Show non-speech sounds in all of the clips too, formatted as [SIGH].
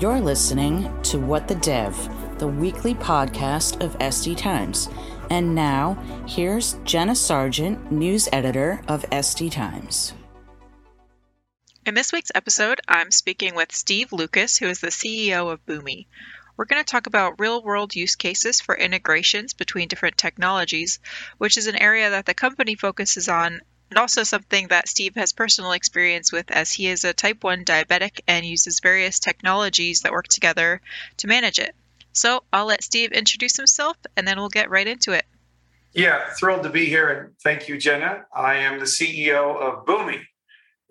You're listening to What the Dev, the weekly podcast of SD Times. And now, here's Jenna Sargent, news editor of SD Times. In this week's episode, I'm speaking with Steve Lucas, who is the CEO of Boomi. We're going to talk about real world use cases for integrations between different technologies, which is an area that the company focuses on and also something that Steve has personal experience with as he is a type 1 diabetic and uses various technologies that work together to manage it. So I'll let Steve introduce himself and then we'll get right into it. Yeah, thrilled to be here and thank you, Jenna. I am the CEO of Boomi.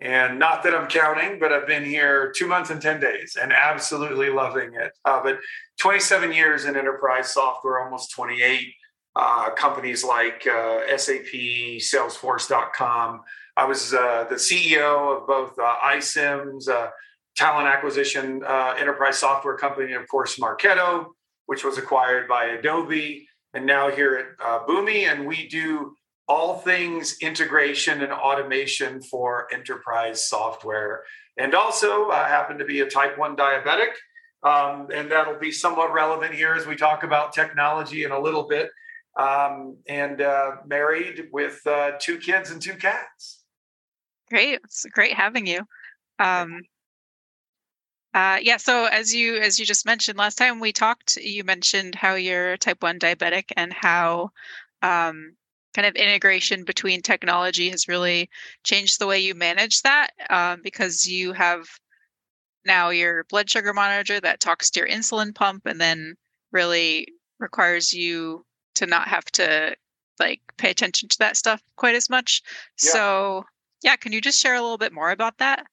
And not that I'm counting, but I've been here two months and 10 days and absolutely loving it. Uh, but 27 years in enterprise software, almost 28 uh, companies like uh, SAP, Salesforce.com. I was uh, the CEO of both uh, iCIMS, uh, talent acquisition uh, enterprise software company, and of course, Marketo, which was acquired by Adobe. And now here at uh, Boomi, and we do all things integration and automation for enterprise software. And also, I happen to be a type 1 diabetic. Um, and that'll be somewhat relevant here as we talk about technology in a little bit um, and uh, married with uh, two kids and two cats. Great, it's great having you. Um, uh, yeah, so as you as you just mentioned last time we talked, you mentioned how you're type one diabetic and how um, kind of integration between technology has really changed the way you manage that um, because you have now your blood sugar monitor that talks to your insulin pump and then really requires you to not have to like pay attention to that stuff quite as much. Yeah. So, yeah, can you just share a little bit more about that?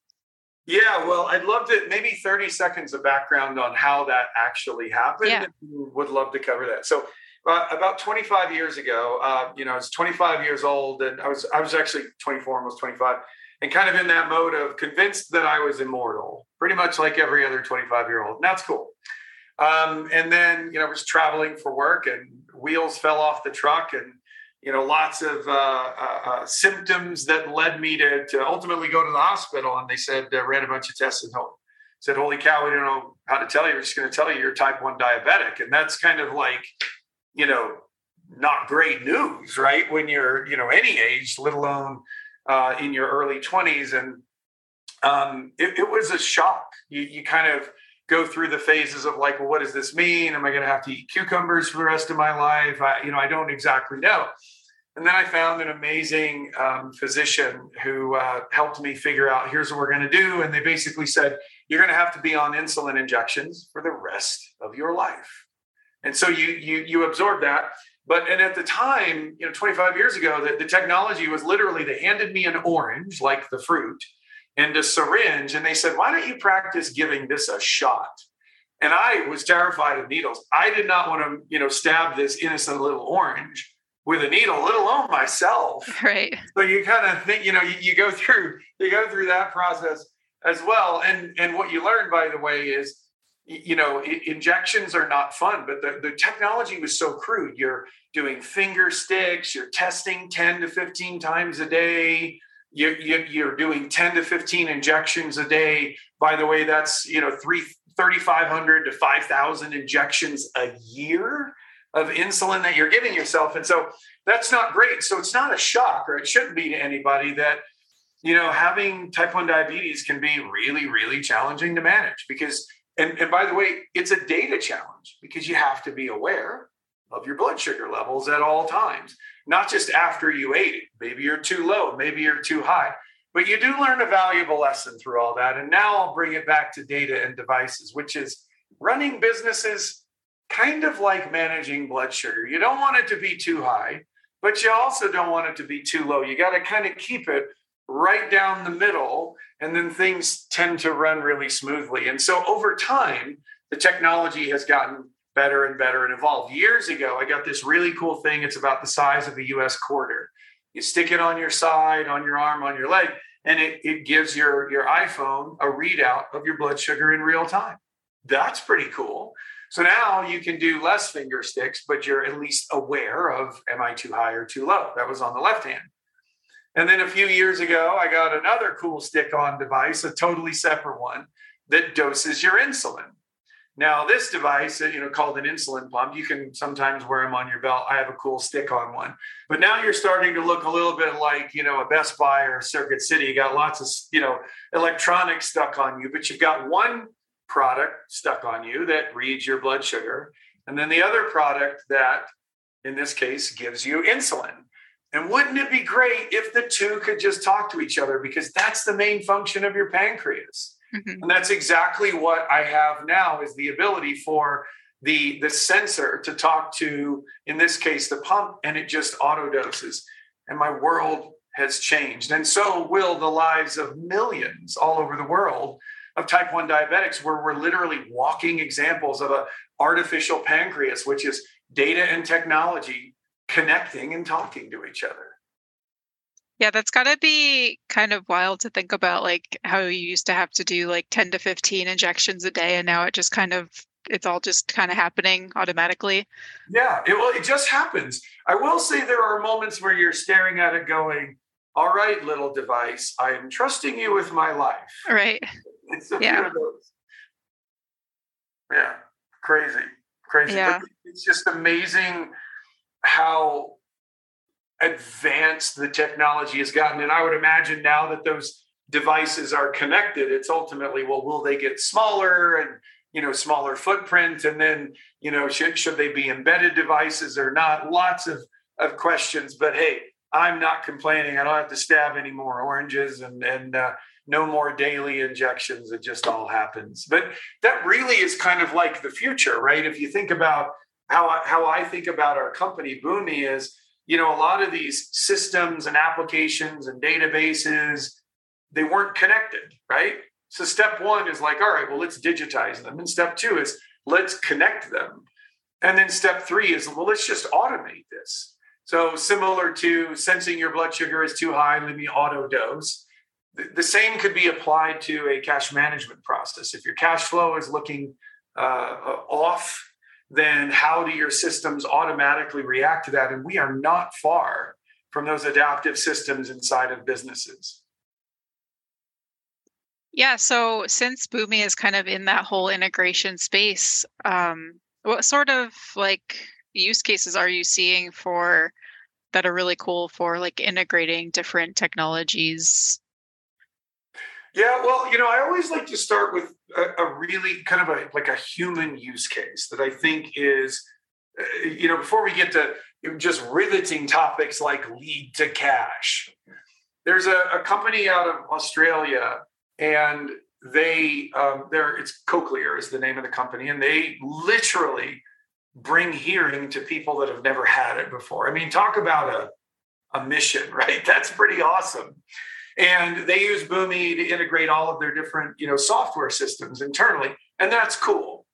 Yeah, well, I'd love to maybe 30 seconds of background on how that actually happened. Yeah. Would love to cover that. So, uh, about 25 years ago, uh, you know, I was 25 years old, and I was I was actually 24, almost 25, and kind of in that mode of convinced that I was immortal, pretty much like every other 25 year old. And that's cool. Um, and then, you know, I was traveling for work and wheels fell off the truck and, you know, lots of uh, uh, uh, symptoms that led me to, to ultimately go to the hospital. And they said, uh, ran a bunch of tests and hope. Said, holy cow, we don't know how to tell you. We're just going to tell you you're type 1 diabetic. And that's kind of like, you know, not great news, right? When you're, you know, any age, let alone uh, in your early 20s. And um, it, it was a shock. You, you kind of, go through the phases of like, well, what does this mean? Am I going to have to eat cucumbers for the rest of my life? I, you know, I don't exactly know. And then I found an amazing um, physician who uh, helped me figure out here's what we're going to do. And they basically said, you're going to have to be on insulin injections for the rest of your life. And so you you you absorb that. But and at the time, you know, 25 years ago, the, the technology was literally they handed me an orange, like the fruit, and a syringe. And they said, why don't you practice giving this a shot? And I was terrified of needles. I did not want to, you know, stab this innocent little orange with a needle, let alone myself. [LAUGHS] Right. So you kind of think, you know, you, you go [LAUGHS] through, you go through that process as well. And and what you learn, by the way, is you know injections are not fun but the, the technology was so crude you're doing finger sticks you're testing 10 to 15 times a day you're, you're doing 10 to 15 injections a day. By the way, that's, you know, three, 3,500 to 5,000 injections a year of insulin that you're giving yourself. And so that's not great. So it's not a shock, or it shouldn't be to anybody that, you know, having type 1 diabetes can be really, really challenging to manage because, and, and by the way, it's a data challenge because you have to be aware of your blood sugar levels at all times not just after you ate it. Maybe you're too low, maybe you're too high. But you do learn a valuable lesson through all that. And now I'll bring it back to data and devices, which is running businesses kind of like managing blood sugar. You don't want it to be too high, but you also don't want it to be too low. You got to kind of keep it right down the middle, and then things tend to run really smoothly. And so over time, the technology has gotten better and better and evolved. Years ago, I got this really cool thing. It's about the size of the US quarter. You stick it on your side, on your arm, on your leg, and it, it gives your, your iPhone a readout of your blood sugar in real time. That's pretty cool. So now you can do less finger sticks, but you're at least aware of am I too high or too low? That was on the left hand. And then a few years ago, I got another cool stick on device, a totally separate one that doses your insulin. Now, this device, you know, called an insulin pump, you can sometimes wear them on your belt. I have a cool stick on one. But now you're starting to look a little bit like, you know, a Best Buy or Circuit City. You got lots of, you know, electronics stuck on you, but you've got one product stuck on you that reads your blood sugar. And then the other product that, in this case, gives you insulin. And wouldn't it be great if the two could just talk to each other? Because that's the main function of your pancreas Mm-hmm. And that's exactly what I have now is the ability for the the sensor to talk to, in this case, the pump, and it just auto doses. And my world has changed. And so will the lives of millions all over the world of type 1 diabetics, where we're literally walking examples of a artificial pancreas, which is data and technology connecting and talking to each other. Yeah, that's got to be kind of wild to think about, like how you used to have to do like 10 to 15 injections a day, and now it just kind of it's all just kind of happening automatically. Yeah, it well, it just happens. I will say there are moments where you're staring at it, going, "All right, little device, I am trusting you with my life." Right. [LAUGHS] It's a yeah. Yeah, crazy, crazy. Yeah. But it's just amazing how advanced the technology has gotten. And I would imagine now that those devices are connected, it's ultimately, well, will they get smaller and you know smaller footprint? And then you know should, should they be embedded devices or not? Lots of of questions but hey i'm not complaining. I don't have to stab any more oranges and and uh, no more daily injections. It just all happens. But that really is kind of like the future right? If you think about how I, how i think about our company boomi is you know, a lot of these systems and applications and databases, they weren't connected, right? So step one is like, all right, well, let's digitize them. And step two is let's connect them. And then step three is, well, let's just automate this. So similar to sensing your blood sugar is too high, let me auto dose. The same could be applied to a cash management process. If your cash flow is looking uh, off then how do your systems automatically react to that? And we are not far from those adaptive systems inside of businesses. Yeah. So since Boomi is kind of in that whole integration space, um, what sort of like use cases are you seeing for that are really cool for like integrating different technologies yeah, well, you know, I always like to start with a, a really kind of a like a human use case that I think is, uh, you know, before we get to just riveting topics like lead to cash. There's a, a company out of Australia, and they um, they're it's Cochlear is the name of the company, and they literally bring hearing to people that have never had it before. I mean, talk about a a mission, [LAUGHS] right? That's pretty awesome and they use Boomi to integrate all of their different you know software systems internally and that's cool.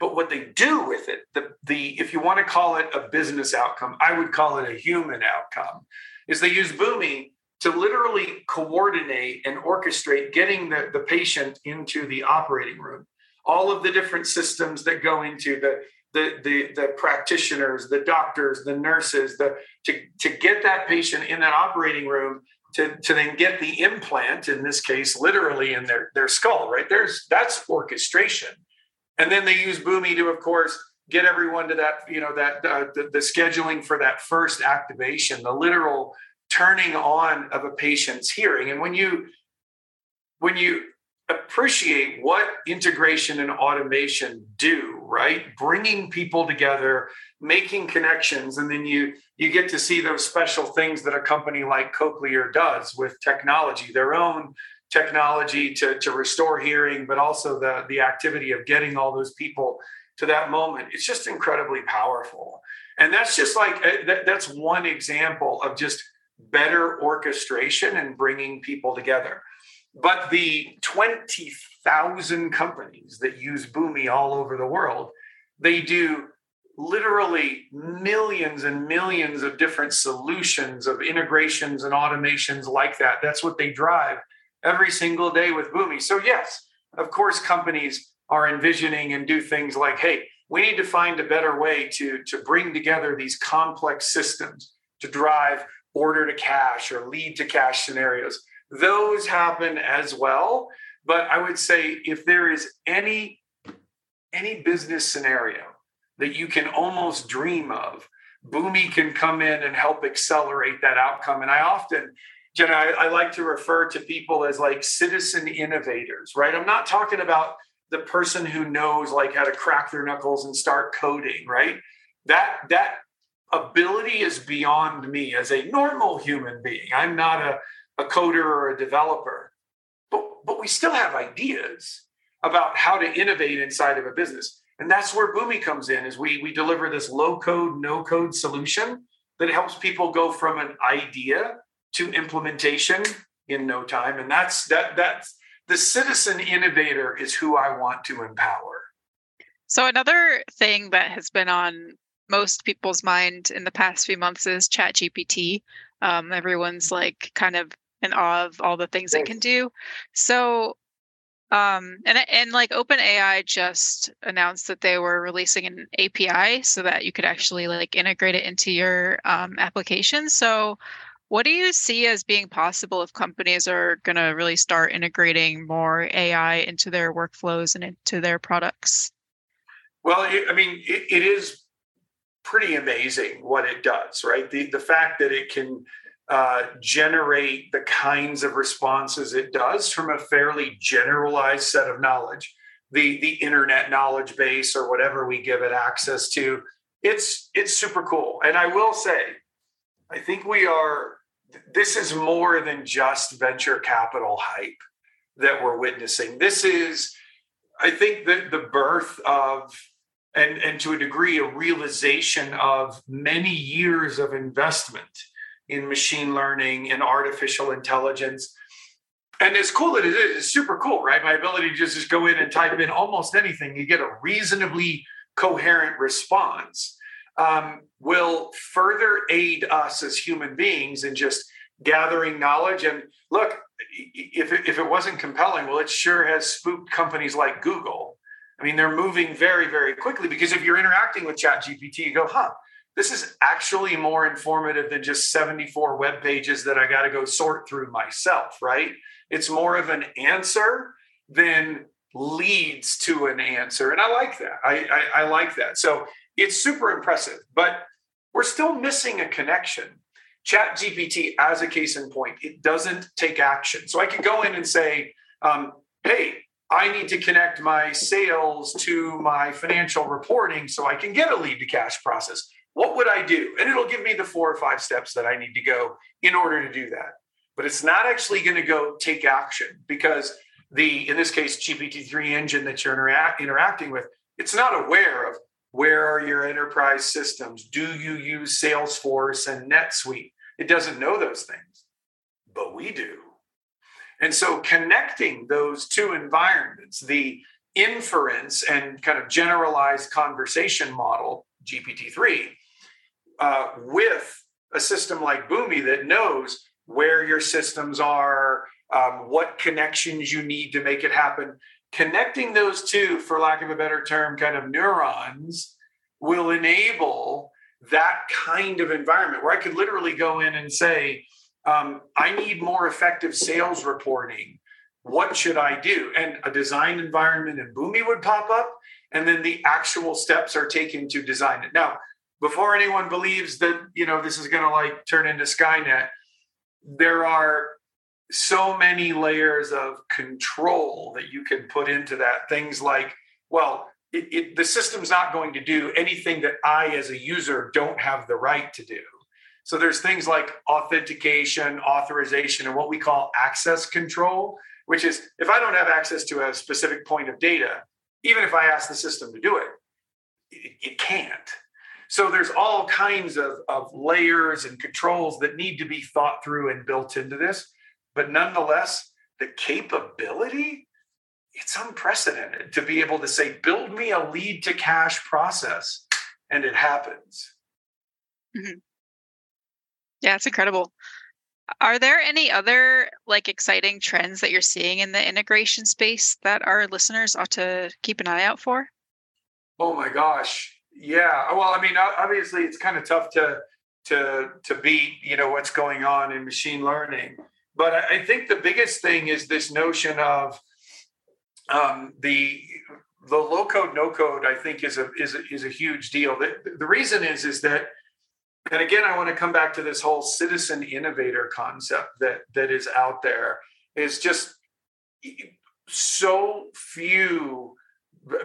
But what they do with it the, the if you want to call it a business outcome i would call it a human outcome is they use Boomi to literally coordinate and orchestrate getting the, the patient into the operating room. All of the different systems that go into the the, the, the practitioners, the doctors, the nurses, the, to, to get that patient in that operating room to, to then get the implant, in this case, literally in their, their skull, right? There's that's orchestration. And then they use Boomi to, of course, get everyone to that, you know, that uh, the, the scheduling for that first activation, the literal turning on of a patient's hearing. And when you when you appreciate what integration and automation do right? Bringing people together making connections and then you you get to see those special things that a company like cochlear does with technology their own technology to, to restore hearing but also the the activity of getting all those people to that moment. It's just incredibly powerful. And that's just like uh, that, that's one example of just better orchestration and bringing people together but the 20,000 companies that use Boomi all over the world, they do literally millions and millions of different solutions of integrations and automations like that. That's what they drive every single day with Boomi. So, yes, of course, companies are envisioning and do things like, hey, we need to find a better way to, to bring together these complex systems to drive order to cash or lead to cash scenarios those happen as well. But I would say if there is any any business scenario that you can almost dream of, Boomi can come in and help accelerate that outcome. And I often, Jenna, I, I like to refer to people as like citizen innovators, right? I'm not talking about the person who knows like how to crack their knuckles and start coding, right? That that ability is beyond me as a normal human being. I'm not a, a coder or a developer, but but we still have ideas about how to innovate inside of a business. And that's where Boomi comes in is we we deliver this low code, no code solution that helps people go from an idea to implementation in no time. And that's that that's the citizen innovator is who I want to empower. So another thing that has been on most people's mind in the past few months is Chat GPT. Um, everyone's like kind of in awe of all the things it can do. So um, and and like OpenAI just announced that they were releasing an API so that you could actually like integrate it into your um, application. So what do you see as being possible if companies are going to really start integrating more AI into their workflows and into their products? Well, I mean, it, it is pretty amazing what it does, right? The, the fact that it can uh, generate the kinds of responses it does from a fairly generalized set of knowledge, the, the internet knowledge base or whatever we give it access to. It's it's super cool. And I will say, I think we are, this is more than just venture capital hype that we're witnessing. This is, I think, the, the birth of, and, and to a degree, a realization of many years of investment in machine learning and artificial intelligence. And as cool it is, it's super cool, right? My ability to just, just go in and type in almost anything, you get a reasonably coherent response um, will further aid us as human beings in just gathering knowledge. And look, if it, if it wasn't compelling, well, it sure has spooked companies like Google. I mean, they're moving very, very quickly because if you're interacting with ChatGPT, you go, huh, this is actually more informative than just 74 web pages that I got to go sort through myself, right? It's more of an answer than leads to an answer. And I like that. I, I, I like that. So it's super impressive, but we're still missing a connection. Chat GPT, as a case in point, it doesn't take action. So I can go in and say, um, hey, I need to connect my sales to my financial reporting so I can get a lead to cash process. What would I do? And it'll give me the four or five steps that I need to go in order to do that. But it's not actually going to go take action because the, in this case, GPT-3 engine that you're interact, interacting with, it's not aware of where are your enterprise systems? Do you use Salesforce and NetSuite? It doesn't know those things, but we do. And so connecting those two environments, the inference and kind of generalized conversation model, GPT-3, uh, with a system like Boomi that knows where your systems are, um, what connections you need to make it happen, connecting those two, for lack of a better term, kind of neurons will enable that kind of environment where I could literally go in and say, um, I need more effective sales reporting. What should I do? And a design environment in Boomi would pop up, and then the actual steps are taken to design it. Now, before anyone believes that you know this is going to like turn into Skynet, there are so many layers of control that you can put into that. Things like, well, it, it, the system's not going to do anything that I, as a user, don't have the right to do. So there's things like authentication, authorization, and what we call access control, which is if I don't have access to a specific point of data, even if I ask the system to do it, it, it can't. So there's all kinds of, of layers and controls that need to be thought through and built into this. But nonetheless, the capability, it's unprecedented to be able to say, build me a lead to cash process, and it happens. Mm-hmm. Yeah, it's incredible. Are there any other like exciting trends that you're seeing in the integration space that our listeners ought to keep an eye out for? Oh my gosh. Yeah. Well, I mean, obviously it's kind of tough to to to beat, you know, what's going on in machine learning. But I, think the biggest thing is this notion of um, the the low code, no code, I think is a is a, is a huge deal. The, the reason is is that, and again, I want to come back to this whole citizen innovator concept that that is out there. Is just so few,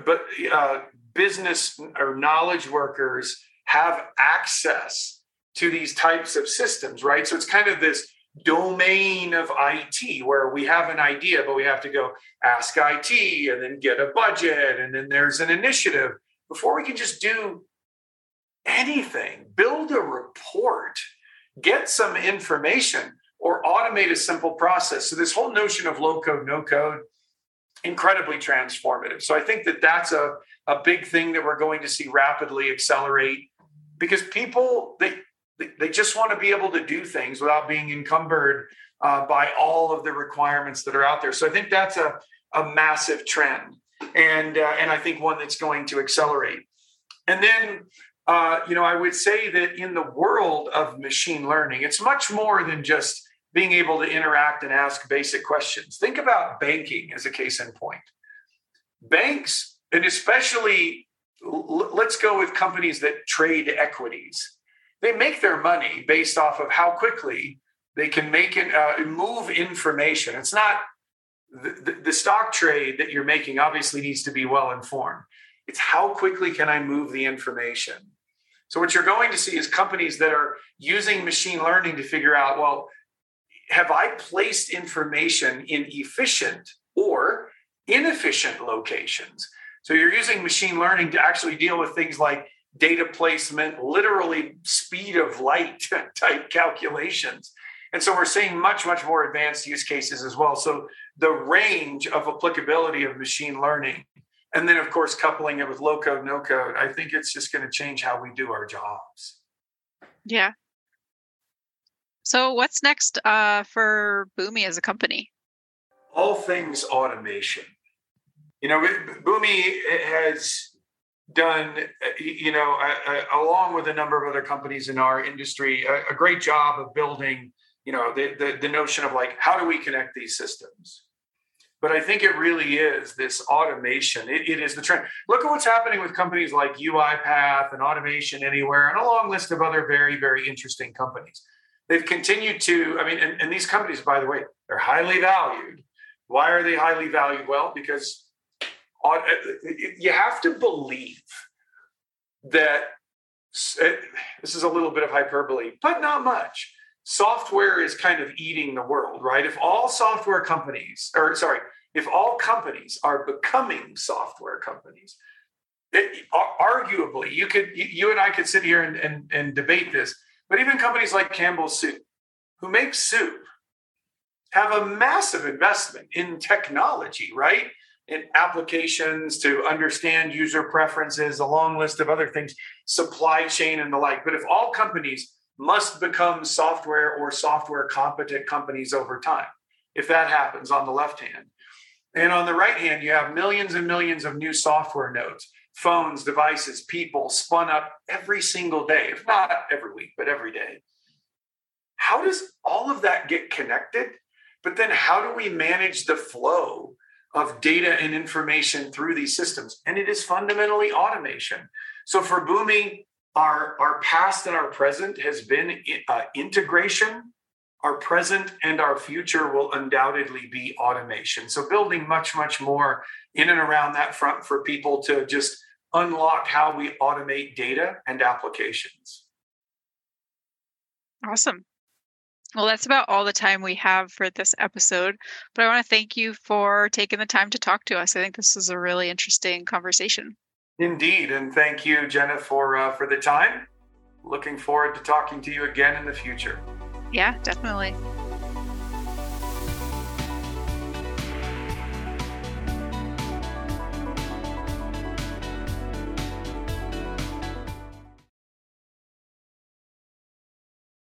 but uh, business or knowledge workers have access to these types of systems, right? So it's kind of this domain of IT where we have an idea, but we have to go ask IT and then get a budget. And then there's an initiative before we can just do anything, build a report, get some information, or automate a simple process. So, this whole notion of low code, no code, incredibly transformative. So, I think that that's a, a big thing that we're going to see rapidly accelerate because people, they, they just want to be able to do things without being encumbered uh, by all of the requirements that are out there. So I think that's a, a massive trend, and uh, and I think one that's going to accelerate. And then, uh, you know, I would say that in the world of machine learning, it's much more than just being able to interact and ask basic questions. Think about banking as a case in point. Banks, and especially, let's go with companies that trade equities they make their money based off of how quickly they can make it uh, move information. It's not the, the, the stock trade that you're making obviously needs to be well informed. It's how quickly can I move the information. So what you're going to see is companies that are using machine learning to figure out, well, have I placed information in efficient or inefficient locations? So you're using machine learning to actually deal with things like data placement, literally speed of light [LAUGHS] type calculations. And so we're seeing much, much more advanced use cases as well. So the range of applicability of machine learning, and then of course coupling it with low code, no code, I think it's just going to change how we do our jobs. Yeah. So what's next uh, for Boomi as a company? All things automation. You know, Boomi has done, you know, along with a number of other companies in our industry, a, great job of building, you know, the, the, the notion of like, how do we connect these systems? But I think it really is this automation. It, it is the trend. Look at what's happening with companies like UiPath and Automation Anywhere and a long list of other very, very interesting companies. They've continued to, I mean, and, and these companies, by the way, they're highly valued. Why are they highly valued? Well, because uh, you have to believe that eh, this is a little bit of hyperbole, but not much. Software is kind of eating the world, right? If all software companies, or sorry, if all companies are becoming software companies, it, arguably, you could, you and I could sit here and, and, and debate this, but even companies like Campbell's Soup, who make soup, have a massive investment in technology, right? in applications to understand user preferences, a long list of other things, supply chain and the like. But if all companies must become software or software competent companies over time, if that happens on the left hand. And on the right hand, you have millions and millions of new software nodes, phones, devices, people spun up every single day, if not every week, but every day. How does all of that get connected? But then how do we manage the flow of data and information through these systems. And it is fundamentally automation. So for Boomi, our, our past and our present has been uh, integration. Our present and our future will undoubtedly be automation. So building much, much more in and around that front for people to just unlock how we automate data and applications. Awesome. Well, that's about all the time we have for this episode. But I want to thank you for taking the time to talk to us. I think this is a really interesting conversation. Indeed, and thank you, Jenna, for uh, for the time. Looking forward to talking to you again in the future. Yeah, definitely.